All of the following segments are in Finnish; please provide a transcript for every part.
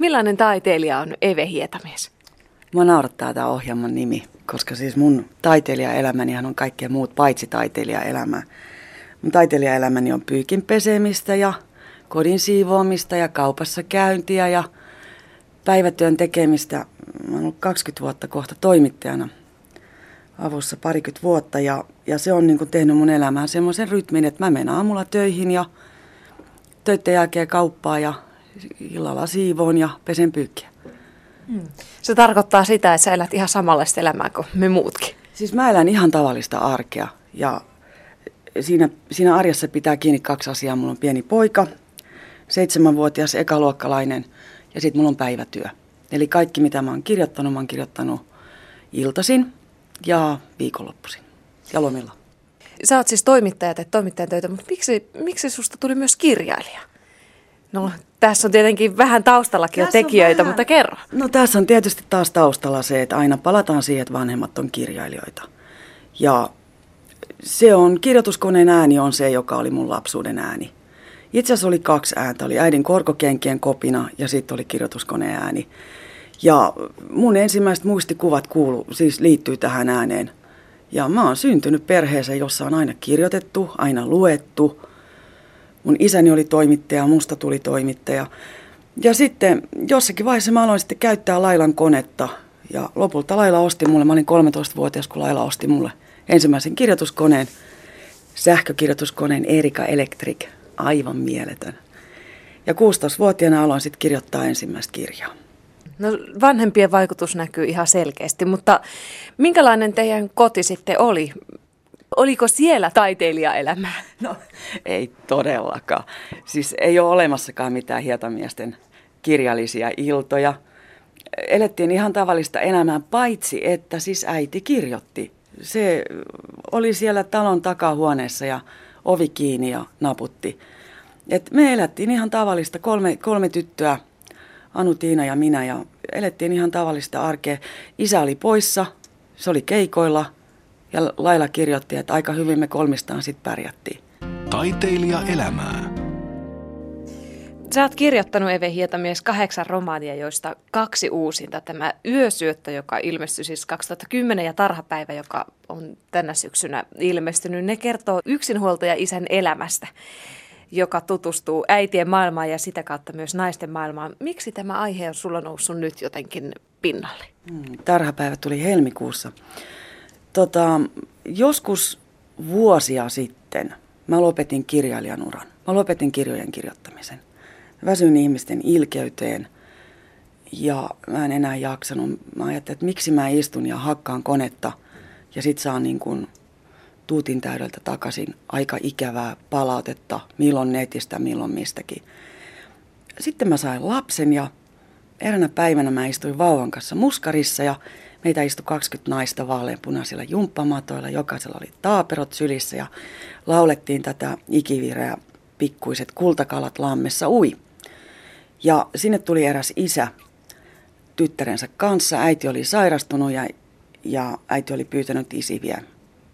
Millainen taiteilija on Eve Hietamies? Mua naurattaa tämä ohjelman nimi, koska siis mun taiteilijaelämänihan on kaikkea muut paitsi taiteilijaelämää. Mun taiteilijaelämäni on pyykin pesemistä ja kodin siivoamista ja kaupassa käyntiä ja päivätyön tekemistä. Mä oon ollut 20 vuotta kohta toimittajana avussa parikymmentä vuotta ja, ja se on niin kuin tehnyt mun elämään semmoisen rytmin, että mä menen aamulla töihin ja töiden jälkeen kauppaa ja illalla siivoon ja pesen pyykkiä. Hmm. Se tarkoittaa sitä, että sä elät ihan samanlaista elämää kuin me muutkin. Siis mä elän ihan tavallista arkea ja siinä, siinä arjessa pitää kiinni kaksi asiaa. Mulla on pieni poika, seitsemänvuotias ekaluokkalainen ja sitten mulla on päivätyö. Eli kaikki mitä mä oon kirjoittanut, mä oon kirjoittanut iltasin ja viikonloppuisin ja lomilla. Sä oot siis toimittaja, teet toimittajan töitä, mutta miksi, miksi susta tuli myös kirjailija? No, tässä on tietenkin vähän taustallakin tässä jo tekijöitä, vähän. mutta kerro. No tässä on tietysti taas taustalla se, että aina palataan siihen, että vanhemmat on kirjailijoita. Ja se on, kirjoituskoneen ääni on se, joka oli mun lapsuuden ääni. Itse asiassa oli kaksi ääntä, oli äidin korkokenkien kopina ja sitten oli kirjoituskoneen ääni. Ja mun ensimmäiset muistikuvat kuulu, siis liittyy tähän ääneen. Ja mä oon syntynyt perheeseen, jossa on aina kirjoitettu, aina luettu. Mun isäni oli toimittaja, musta tuli toimittaja. Ja sitten jossakin vaiheessa mä aloin sitten käyttää Lailan konetta. Ja lopulta Laila osti mulle, mä olin 13-vuotias, kun Laila osti mulle ensimmäisen kirjoituskoneen, sähkökirjoituskoneen Erika Electric, aivan mieletön. Ja 16-vuotiaana aloin sitten kirjoittaa ensimmäistä kirjaa. No vanhempien vaikutus näkyy ihan selkeästi, mutta minkälainen teidän koti sitten oli? Oliko siellä taiteilijaelämää? No ei todellakaan. Siis ei ole olemassakaan mitään hietamiesten kirjallisia iltoja. Elettiin ihan tavallista elämää, paitsi että siis äiti kirjoitti. Se oli siellä talon takahuoneessa ja ovi kiinni ja naputti. Et me elettiin ihan tavallista, kolme, kolme tyttöä – Anu, Tiina ja minä ja elettiin ihan tavallista arkea. Isä oli poissa, se oli keikoilla ja Laila kirjoitti, että aika hyvin me kolmistaan sitten pärjättiin. Taiteilija elämää. Sä oot kirjoittanut Eve Hietamies kahdeksan romaania, joista kaksi uusinta. Tämä Yösyöttö, joka ilmestyi siis 2010 ja Tarhapäivä, joka on tänä syksynä ilmestynyt. Ne kertoo yksinhuoltaja isän elämästä joka tutustuu äitien maailmaan ja sitä kautta myös naisten maailmaan. Miksi tämä aihe on sulla noussut nyt jotenkin pinnalle? Hmm, tarhapäivä tuli helmikuussa. Tota, joskus vuosia sitten mä lopetin kirjailijan uran. Mä lopetin kirjojen kirjoittamisen. Väsyin ihmisten ilkeyteen ja mä en enää jaksanut. Mä ajattelin, että miksi mä istun ja hakkaan konetta ja sit saan niin kuin tuutin täydeltä takaisin aika ikävää palautetta, milloin netistä, milloin mistäkin. Sitten mä sain lapsen ja eräänä päivänä mä istuin vauvan kanssa muskarissa ja meitä istui 20 naista vaaleanpunaisilla jumppamatoilla. Jokaisella oli taaperot sylissä ja laulettiin tätä ikivireä pikkuiset kultakalat lammessa ui. Ja sinne tuli eräs isä tyttärensä kanssa. Äiti oli sairastunut ja, ja äiti oli pyytänyt isiviä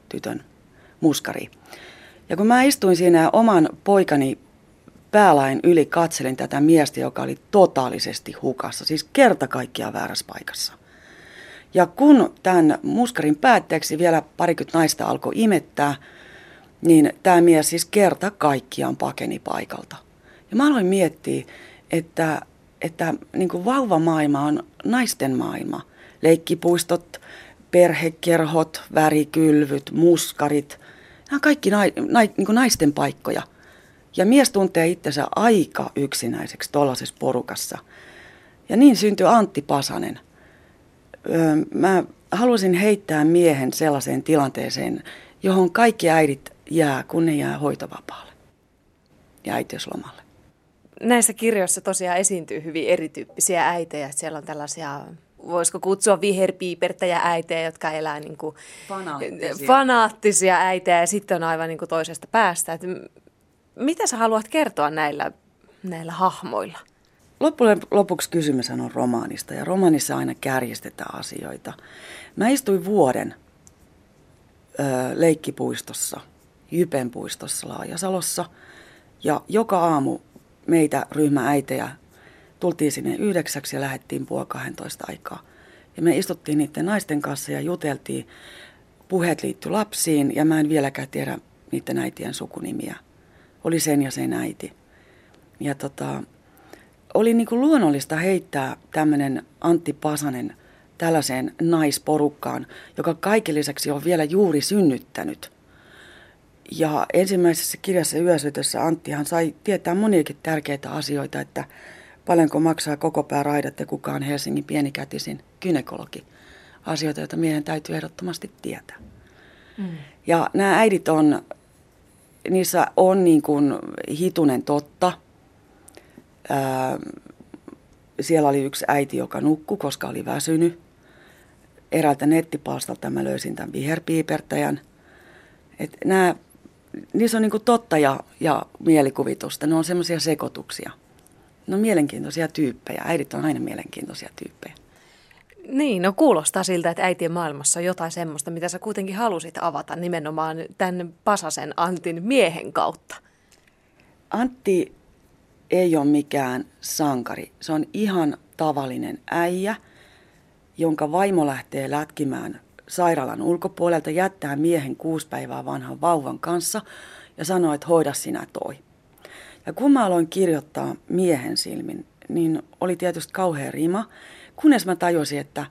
tytön muskari. Ja kun mä istuin siinä oman poikani päälain yli katselin tätä miestä, joka oli totaalisesti hukassa, siis kerta kaikkiaan väärässä paikassa. Ja kun tämän muskarin päätteeksi vielä parikymmentä naista alkoi imettää, niin tämä mies siis kerta kaikkiaan pakeni paikalta. Ja mä aloin miettiä, että, että niin kuin vauvamaailma on naisten maailma. Leikkipuistot, perhekerhot, värikylvyt, muskarit – Nämä on kaikki nai, nai, niin naisten paikkoja. Ja mies tuntee itsensä aika yksinäiseksi tuollaisessa porukassa. Ja niin syntyi Antti Pasanen. Mä halusin heittää miehen sellaiseen tilanteeseen, johon kaikki äidit jää, kun ne jää hoitovapaalle ja äitiyslomalle. Näissä kirjoissa tosiaan esiintyy hyvin erityyppisiä äitejä. Siellä on tällaisia voisiko kutsua viherpiipertäjä äitejä, jotka elää niin kuin fanaattisia. fanaattisia äitejä ja sitten on aivan niin kuin toisesta päästä. Et mitä sä haluat kertoa näillä, näillä hahmoilla? Loppujen lopuksi kysymys on romaanista ja romaanissa aina kärjestetään asioita. Mä istuin vuoden ö, leikkipuistossa, Jypenpuistossa Laajasalossa ja joka aamu meitä ryhmääitejä tultiin sinne yhdeksäksi ja lähdettiin puoli 12 aikaa. Ja me istuttiin niiden naisten kanssa ja juteltiin. Puheet liittyi lapsiin ja mä en vieläkään tiedä niiden äitien sukunimiä. Oli sen ja sen äiti. Ja tota, oli niin kuin luonnollista heittää tämmöinen Antti Pasanen tällaiseen naisporukkaan, joka kaiken lisäksi on vielä juuri synnyttänyt. Ja ensimmäisessä kirjassa Yösytössä Anttihan sai tietää moniakin tärkeitä asioita, että paljonko maksaa koko pääraidat ja kuka on Helsingin pienikätisin kynekologi. Asioita, joita miehen täytyy ehdottomasti tietää. Mm. Ja nämä äidit on, niissä on niin kuin hitunen totta. Ää, siellä oli yksi äiti, joka nukkui, koska oli väsynyt. Eräältä nettipalstalta mä löysin tämän viherpiipertäjän. Et nämä, niissä on niin kuin totta ja, ja mielikuvitusta. Ne on semmoisia sekoituksia. No mielenkiintoisia tyyppejä. Äidit on aina mielenkiintoisia tyyppejä. Niin, no kuulostaa siltä, että äitien maailmassa on jotain semmoista, mitä sä kuitenkin halusit avata nimenomaan tämän Pasasen Antin miehen kautta. Antti ei ole mikään sankari. Se on ihan tavallinen äijä, jonka vaimo lähtee lätkimään sairaalan ulkopuolelta, jättää miehen kuusi päivää vanhan vauvan kanssa ja sanoo, että hoida sinä toi. Ja kun mä aloin kirjoittaa miehen silmin, niin oli tietysti kauhea rima, kunnes mä tajusin, että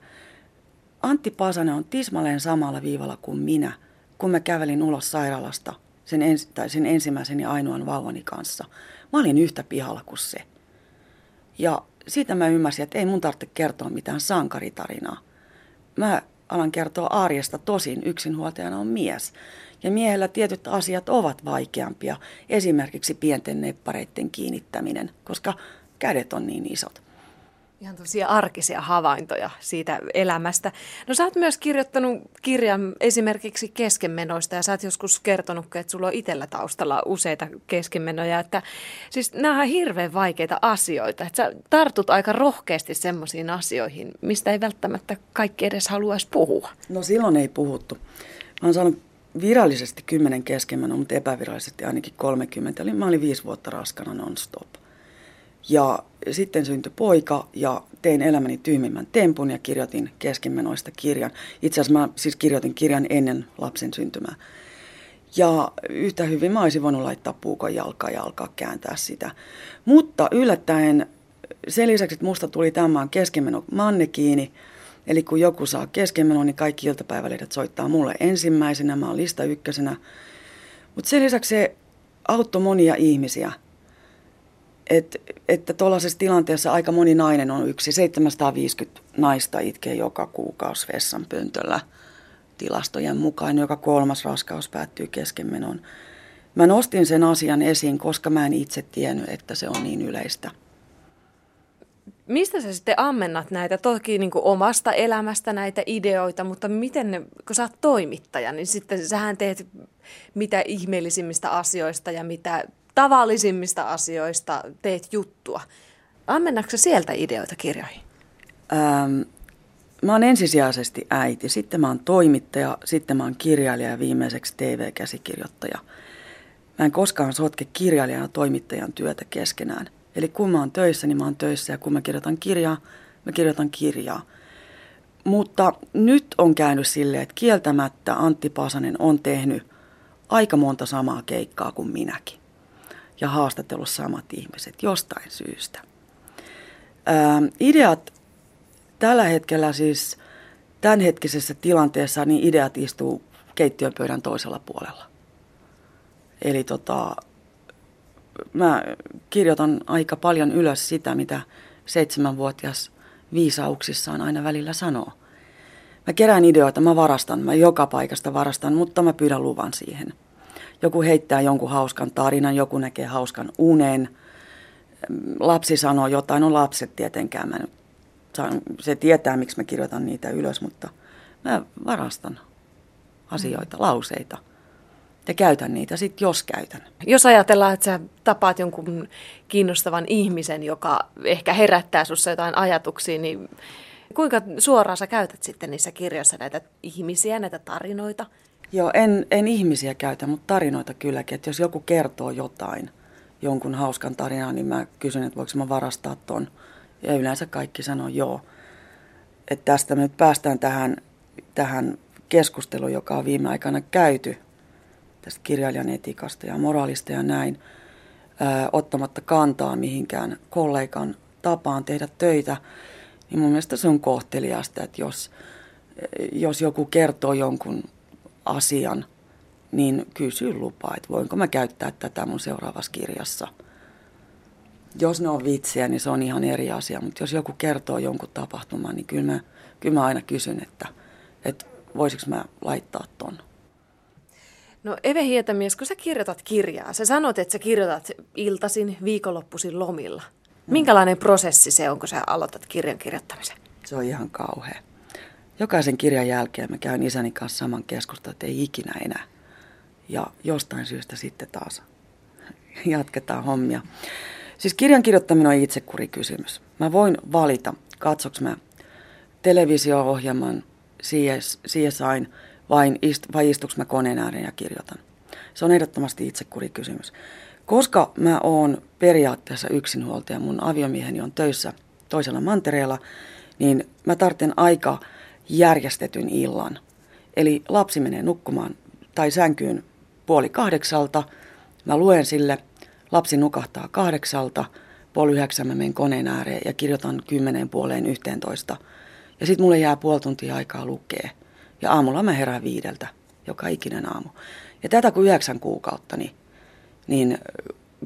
Antti Pasanen on tismalleen samalla viivalla kuin minä, kun mä kävelin ulos sairaalasta sen, ens, tai sen ensimmäisen ja ainoan vauvani kanssa. Mä olin yhtä pihalla kuin se. Ja siitä mä ymmärsin, että ei mun tarvitse kertoa mitään sankaritarinaa. Mä alan kertoa arjesta, tosin yksinhuoltajana on mies. Ja miehellä tietyt asiat ovat vaikeampia, esimerkiksi pienten neppareiden kiinnittäminen, koska kädet on niin isot. Ihan tosiaan arkisia havaintoja siitä elämästä. No sä oot myös kirjoittanut kirjan esimerkiksi keskenmenoista ja sä oot joskus kertonut, että sulla on itsellä taustalla useita keskenmenoja. Että, siis nämä on hirveän vaikeita asioita. Että sä tartut aika rohkeasti semmoisiin asioihin, mistä ei välttämättä kaikki edes haluaisi puhua. No silloin ei puhuttu. Mä oon saanut virallisesti kymmenen keskenmenoa, mutta epävirallisesti ainakin 30. Eli mä olin viisi vuotta raskana non-stop. Ja sitten syntyi poika ja tein elämäni tyhmimmän tempun ja kirjoitin keskimenoista kirjan. Itse asiassa mä siis kirjoitin kirjan ennen lapsen syntymää. Ja yhtä hyvin mä olisin voinut laittaa puukon jalkaa ja alkaa kääntää sitä. Mutta yllättäen sen lisäksi, että musta tuli tämän keskimeno manne kiinni, eli kun joku saa keskimeno, niin kaikki iltapäivälehdet soittaa mulle ensimmäisenä, mä oon lista ykkösenä. Mutta sen lisäksi se auttoi monia ihmisiä – et, että tuollaisessa tilanteessa aika moni nainen on yksi. 750 naista itkee joka kuukausi vessanpöntöllä tilastojen mukaan. Joka kolmas raskaus päättyy keskenmenoon. Mä nostin sen asian esiin, koska mä en itse tiennyt, että se on niin yleistä. Mistä sä sitten ammennat näitä, toki niin kuin omasta elämästä näitä ideoita, mutta miten, ne, kun sä oot toimittaja, niin sitten sähän teet mitä ihmeellisimmistä asioista ja mitä tavallisimmista asioista teet juttua. Ammennatko sieltä ideoita kirjoihin? Ähm, mä oon ensisijaisesti äiti, sitten mä oon toimittaja, sitten mä oon kirjailija ja viimeiseksi TV-käsikirjoittaja. Mä en koskaan sotke kirjailijan ja toimittajan työtä keskenään. Eli kun mä oon töissä, niin mä oon töissä ja kun mä kirjoitan kirjaa, mä kirjoitan kirjaa. Mutta nyt on käynyt silleen, että kieltämättä Antti Pasanen on tehnyt aika monta samaa keikkaa kuin minäkin ja haastatellut samat ihmiset jostain syystä. Ää, ideat tällä hetkellä siis tämänhetkisessä tilanteessa, niin ideat istuu keittiön pöydän toisella puolella. Eli tota, mä kirjoitan aika paljon ylös sitä, mitä seitsemänvuotias viisauksissaan aina välillä sanoo. Mä kerään ideoita, mä varastan, mä joka paikasta varastan, mutta mä pyydän luvan siihen – joku heittää jonkun hauskan tarinan, joku näkee hauskan unen, lapsi sanoo jotain, no lapset tietenkään, mä saan, se tietää miksi mä kirjoitan niitä ylös, mutta mä varastan asioita, lauseita ja käytän niitä sitten, jos käytän. Jos ajatellaan, että sä tapaat jonkun kiinnostavan ihmisen, joka ehkä herättää sinussa jotain ajatuksia, niin kuinka suoraan sä käytät sitten niissä kirjoissa näitä ihmisiä, näitä tarinoita? Joo, en, en ihmisiä käytä, mutta tarinoita kylläkin. Että jos joku kertoo jotain, jonkun hauskan tarinan, niin mä kysyn, että voiko mä varastaa ton Ja yleensä kaikki sanoo joo. Että tästä me nyt päästään tähän, tähän keskusteluun, joka on viime aikana käyty tästä kirjailijan etikasta ja moraalista ja näin, ää, ottamatta kantaa mihinkään kollegan tapaan tehdä töitä, niin mun mielestä se on kohteliasta, että jos, jos joku kertoo jonkun asian, niin kysy lupaa, että voinko mä käyttää tätä mun seuraavassa kirjassa. Jos ne on vitsiä, niin se on ihan eri asia, mutta jos joku kertoo jonkun tapahtuman, niin kyllä mä, kyllä mä aina kysyn, että, että voisiko mä laittaa ton. No Eve Hietämies, kun sä kirjoitat kirjaa, sä sanot, että sä kirjoitat iltasin, viikonloppuisin lomilla. Minkälainen prosessi se on, kun sä aloitat kirjan kirjoittamisen? Se on ihan kauhea. Jokaisen kirjan jälkeen mä käyn isäni kanssa saman keskustelun, että ei ikinä enää. Ja jostain syystä sitten taas jatketaan hommia. Siis kirjan kirjoittaminen on itsekurikysymys. Mä voin valita, katsoks mä televisio-ohjelman CS, CSIn vai, ist, vai istuks mä koneen ääreen ja kirjoitan. Se on ehdottomasti itsekurikysymys. Koska mä oon periaatteessa yksinhuoltaja, mun aviomieheni on töissä toisella mantereella, niin mä tarvitsen aika järjestetyn illan. Eli lapsi menee nukkumaan tai sänkyyn puoli kahdeksalta, mä luen sille, lapsi nukahtaa kahdeksalta, puoli yhdeksän mä menen koneen ääreen ja kirjoitan kymmeneen puoleen yhteentoista. Ja sitten mulle jää puoli tuntia aikaa lukea. Ja aamulla mä herään viideltä, joka ikinen aamu. Ja tätä kun yhdeksän kuukautta, niin niin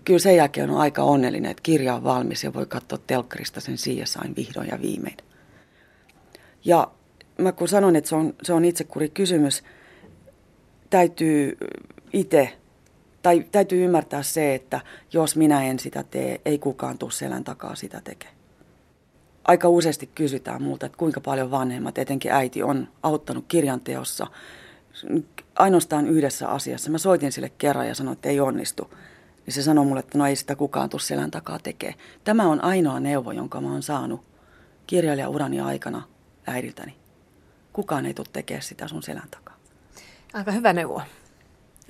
kyllä sen jälkeen on aika onnellinen, että kirja on valmis ja voi katsoa telkkarista sen CSIn vihdoin ja viimein. Ja mä kun sanon, että se on, se on itsekuri kysymys, täytyy itse, tai täytyy ymmärtää se, että jos minä en sitä tee, ei kukaan tule selän takaa sitä tekemään. Aika useasti kysytään multa, että kuinka paljon vanhemmat, etenkin äiti, on auttanut kirjanteossa – ainoastaan yhdessä asiassa. Mä soitin sille kerran ja sanoin, että ei onnistu. Niin se sanoi mulle, että no ei sitä kukaan tule selän takaa tekee. Tämä on ainoa neuvo, jonka mä oon saanut kirjailijaurani aikana äidiltäni. Kukaan ei tule tekemään sitä sun selän takaa. Aika hyvä neuvo.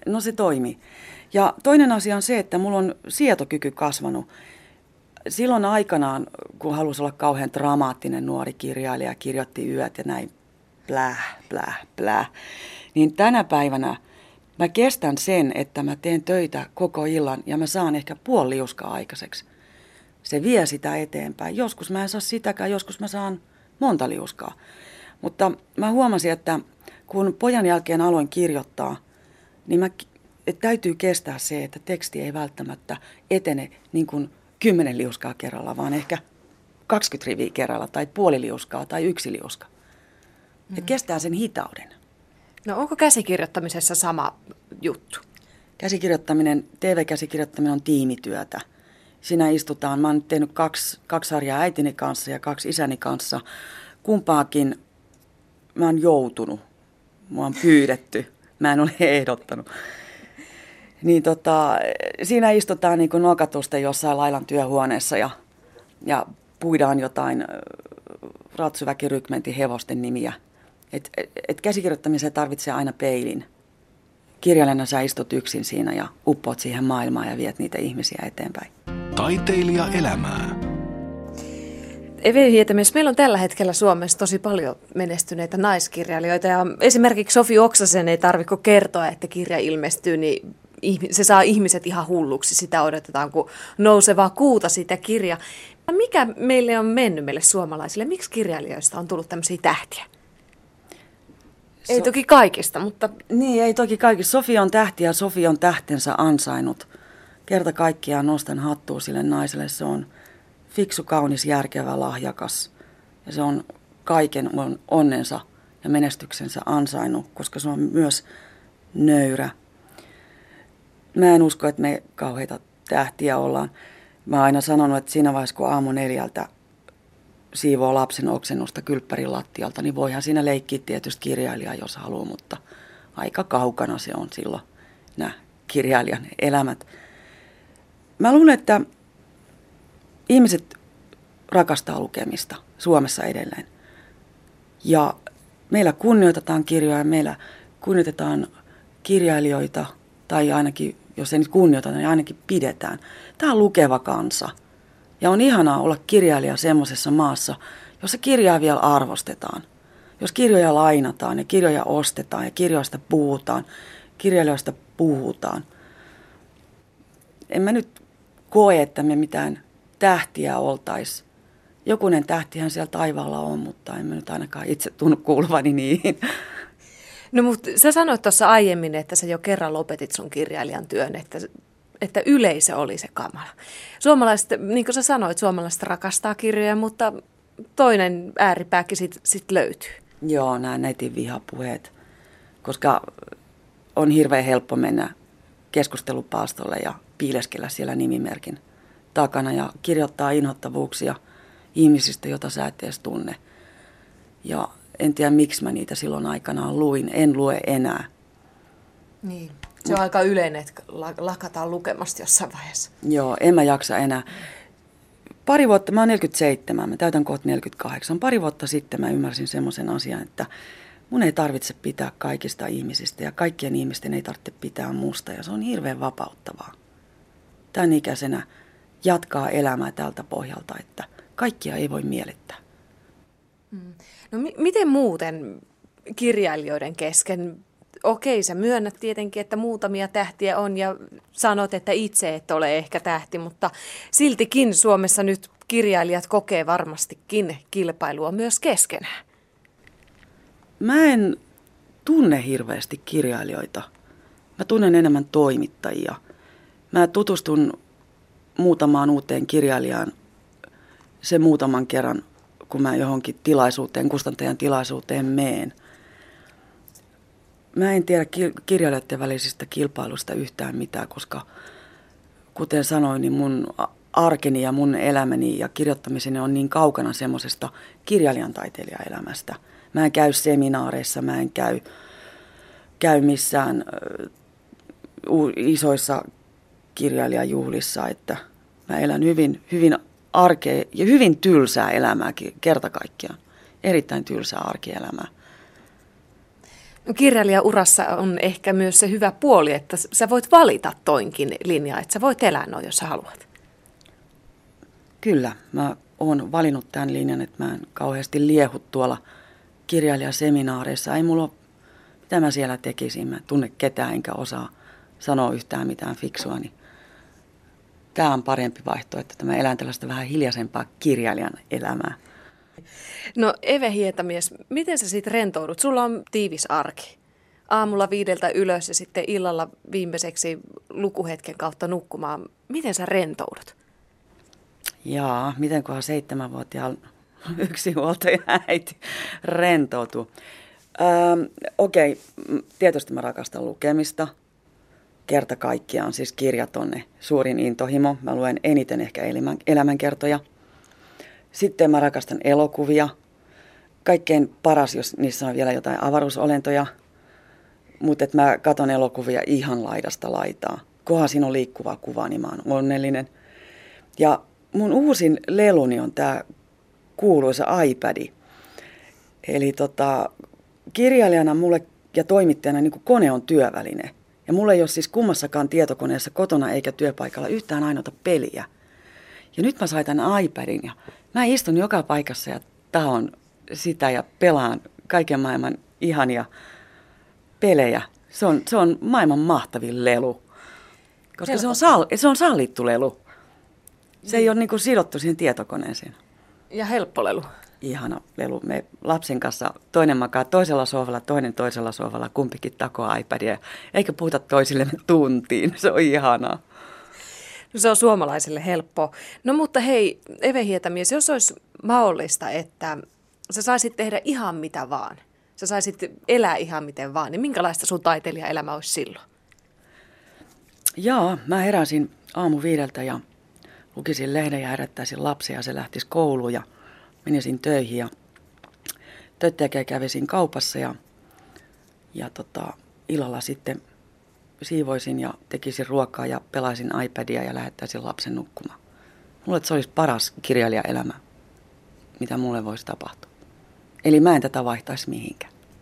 No se toimii. Ja toinen asia on se, että mulla on sietokyky kasvanut. Silloin aikanaan, kun halusi olla kauhean dramaattinen nuori kirjailija, kirjoitti yöt ja näin, pläh, pläh, pläh niin tänä päivänä mä kestän sen, että mä teen töitä koko illan ja mä saan ehkä puoli liuskaa aikaiseksi. Se vie sitä eteenpäin. Joskus mä en saa sitäkään, joskus mä saan monta liuskaa. Mutta mä huomasin, että kun pojan jälkeen aloin kirjoittaa, niin mä, että täytyy kestää se, että teksti ei välttämättä etene niin kuin kymmenen liuskaa kerralla, vaan ehkä 20 riviä kerralla tai puoli liuskaa tai yksi liuska. Mm. Että kestää sen hitauden. No onko käsikirjoittamisessa sama juttu? Käsikirjoittaminen, TV-käsikirjoittaminen on tiimityötä. Siinä istutaan, mä oon nyt tehnyt kaksi, kaksi sarjaa äitini kanssa ja kaksi isäni kanssa. Kumpaakin mä oon joutunut, mua on pyydetty, mä en ole ehdottanut. Niin tota, siinä istutaan niin kuin nokatusten jossain lailan työhuoneessa ja, ja puidaan jotain ratsuväkirykmentin hevosten nimiä – et, et, et käsikirjoittamiseen tarvitsee aina peilin. Kirjailijana sä istut yksin siinä ja uppoat siihen maailmaan ja viet niitä ihmisiä eteenpäin. Taiteilija elämää. Evi Hietamies, meillä on tällä hetkellä Suomessa tosi paljon menestyneitä naiskirjailijoita ja esimerkiksi Sofi Oksasen ei tarvitse kertoa, että kirja ilmestyy, niin se saa ihmiset ihan hulluksi. Sitä odotetaan kuin nousevaa kuuta sitä kirja. Mikä meille on mennyt meille suomalaisille? Miksi kirjailijoista on tullut tämmöisiä tähtiä? Ei toki kaikista, mutta... Niin, ei toki kaikista. Sofia on tähti ja Sofia on tähtensä ansainnut. Kerta kaikkiaan nostan hattua sille naiselle. Se on fiksu, kaunis, järkevä, lahjakas. Ja se on kaiken onnensa ja menestyksensä ansainnut, koska se on myös nöyrä. Mä en usko, että me kauheita tähtiä ollaan. Mä oon aina sanonut, että siinä vaiheessa, kun aamu neljältä siivoo lapsen oksennusta kylppärin lattialta, niin voihan siinä leikkiä tietysti kirjailijaa, jos haluaa, mutta aika kaukana se on silloin nämä kirjailijan elämät. Mä luulen, että ihmiset rakastaa lukemista Suomessa edelleen. Ja meillä kunnioitetaan kirjoja, meillä kunnioitetaan kirjailijoita, tai ainakin, jos ei nyt kunnioiteta, niin ainakin pidetään. Tämä on lukeva kansa. Ja on ihanaa olla kirjailija semmoisessa maassa, jossa kirjaa vielä arvostetaan. Jos kirjoja lainataan ja kirjoja ostetaan ja kirjoista puhutaan, kirjailijoista puhutaan. En mä nyt koe, että me mitään tähtiä oltaisiin. Jokunen tähtihän siellä taivaalla on, mutta en mä nyt ainakaan itse tunnu kuuluvani niihin. No mutta sä sanoit tuossa aiemmin, että sä jo kerran lopetit sun kirjailijan työn, että, että yleisö oli se kamala. Suomalaiset, niin kuin sä sanoit, suomalaiset rakastaa kirjoja, mutta toinen ääripääkin sitten sit löytyy. Joo, nämä netin vihapuheet, koska on hirveän helppo mennä keskustelupaastolle ja piileskellä siellä nimimerkin takana ja kirjoittaa inhottavuuksia ihmisistä, joita sä et edes tunne. Ja en tiedä, miksi mä niitä silloin aikanaan luin. En lue enää. Niin. Se on aika yleinen, että lakataan lukemasta jossain vaiheessa. Joo, en mä jaksa enää. Pari vuotta, mä oon 47, mä täytän kohta 48. Pari vuotta sitten mä ymmärsin semmoisen asian, että mun ei tarvitse pitää kaikista ihmisistä ja kaikkien ihmisten ei tarvitse pitää musta ja se on hirveän vapauttavaa. Tämän ikäisenä jatkaa elämää tältä pohjalta, että kaikkia ei voi miellyttää. Mm. No mi- miten muuten kirjailijoiden kesken? Okei, sä myönnät tietenkin, että muutamia tähtiä on ja sanot, että itse et ole ehkä tähti, mutta siltikin Suomessa nyt kirjailijat kokee varmastikin kilpailua myös keskenään. Mä en tunne hirveästi kirjailijoita. Mä tunnen enemmän toimittajia. Mä tutustun muutamaan uuteen kirjailijaan sen muutaman kerran kun mä johonkin tilaisuuteen, kustantajan tilaisuuteen meen. Mä en tiedä kirjailijoiden välisistä kilpailusta yhtään mitään, koska kuten sanoin, niin mun arkeni ja mun elämäni ja kirjoittamiseni on niin kaukana semmoisesta kirjailijan taiteilijaelämästä. Mä en käy seminaareissa, mä en käy, käy missään isoissa kirjailijajuhlissa, että mä elän hyvin, hyvin arkea ja hyvin tylsää elämää kerta kaikkiaan. Erittäin tylsää arkielämää. No, kirjailijaurassa on ehkä myös se hyvä puoli, että sä voit valita toinkin linjaa, että sä voit elää noin, jos sä haluat. Kyllä, mä oon valinnut tämän linjan, että mä en kauheasti liehu tuolla kirjailijaseminaareissa. Ei mulla ole, mitä mä siellä tekisin, mä tunne ketään enkä osaa sanoa yhtään mitään fiksua, niin tämä on parempi vaihtoehto, että mä elän tällaista vähän hiljaisempaa kirjailijan elämää. No Eve Hietamies, miten sä sitten rentoudut? Sulla on tiivis arki. Aamulla viideltä ylös ja sitten illalla viimeiseksi lukuhetken kautta nukkumaan. Miten sä rentoudut? Jaa, miten kunhan seitsemänvuotiaan yksinhuoltaja äiti rentoutuu. Öö, Okei, okay. tietysti mä rakastan lukemista – kerta kaikkiaan, siis kirjat on ne suurin intohimo. Mä luen eniten ehkä elämän, elämänkertoja. Sitten mä rakastan elokuvia. Kaikkein paras, jos niissä on vielä jotain avaruusolentoja. Mutta mä katon elokuvia ihan laidasta laitaa. Kohan siinä on liikkuvaa kuvaa, niin mä oon onnellinen. Ja mun uusin leluni on tämä kuuluisa iPad. Eli tota, kirjailijana mulle ja toimittajana niin kone on työväline – ja mulla ei ole siis kummassakaan tietokoneessa kotona eikä työpaikalla yhtään ainoata peliä. Ja nyt mä sain tämän iPadin ja mä istun joka paikassa ja tahon sitä ja pelaan kaiken maailman ihania pelejä. Se on, se on maailman mahtavin lelu. Koska se on, sal, se on sallittu lelu. Se ei ole niin kuin sidottu siihen tietokoneeseen. Ja helppo lelu ihana lelu. Me lapsen kanssa toinen makaa toisella sohvalla, toinen toisella sohvalla, kumpikin takoa iPadia. Eikä puhuta toisillemme tuntiin. Se on ihanaa. No se on suomalaisille helppo. No mutta hei, Eve Hietamies, jos olisi mahdollista, että sä saisit tehdä ihan mitä vaan, sä saisit elää ihan miten vaan, niin minkälaista sun taiteilijaelämä olisi silloin? Joo, mä heräsin aamu viideltä ja lukisin lehden ja herättäisin lapsia ja se lähtisi kouluun ja – menisin töihin ja töiden kävisin kaupassa ja, ja tota, illalla sitten siivoisin ja tekisin ruokaa ja pelaisin iPadia ja lähettäisin lapsen nukkumaan. Mulle se olisi paras kirjailijaelämä, mitä mulle voisi tapahtua. Eli mä en tätä vaihtaisi mihinkään.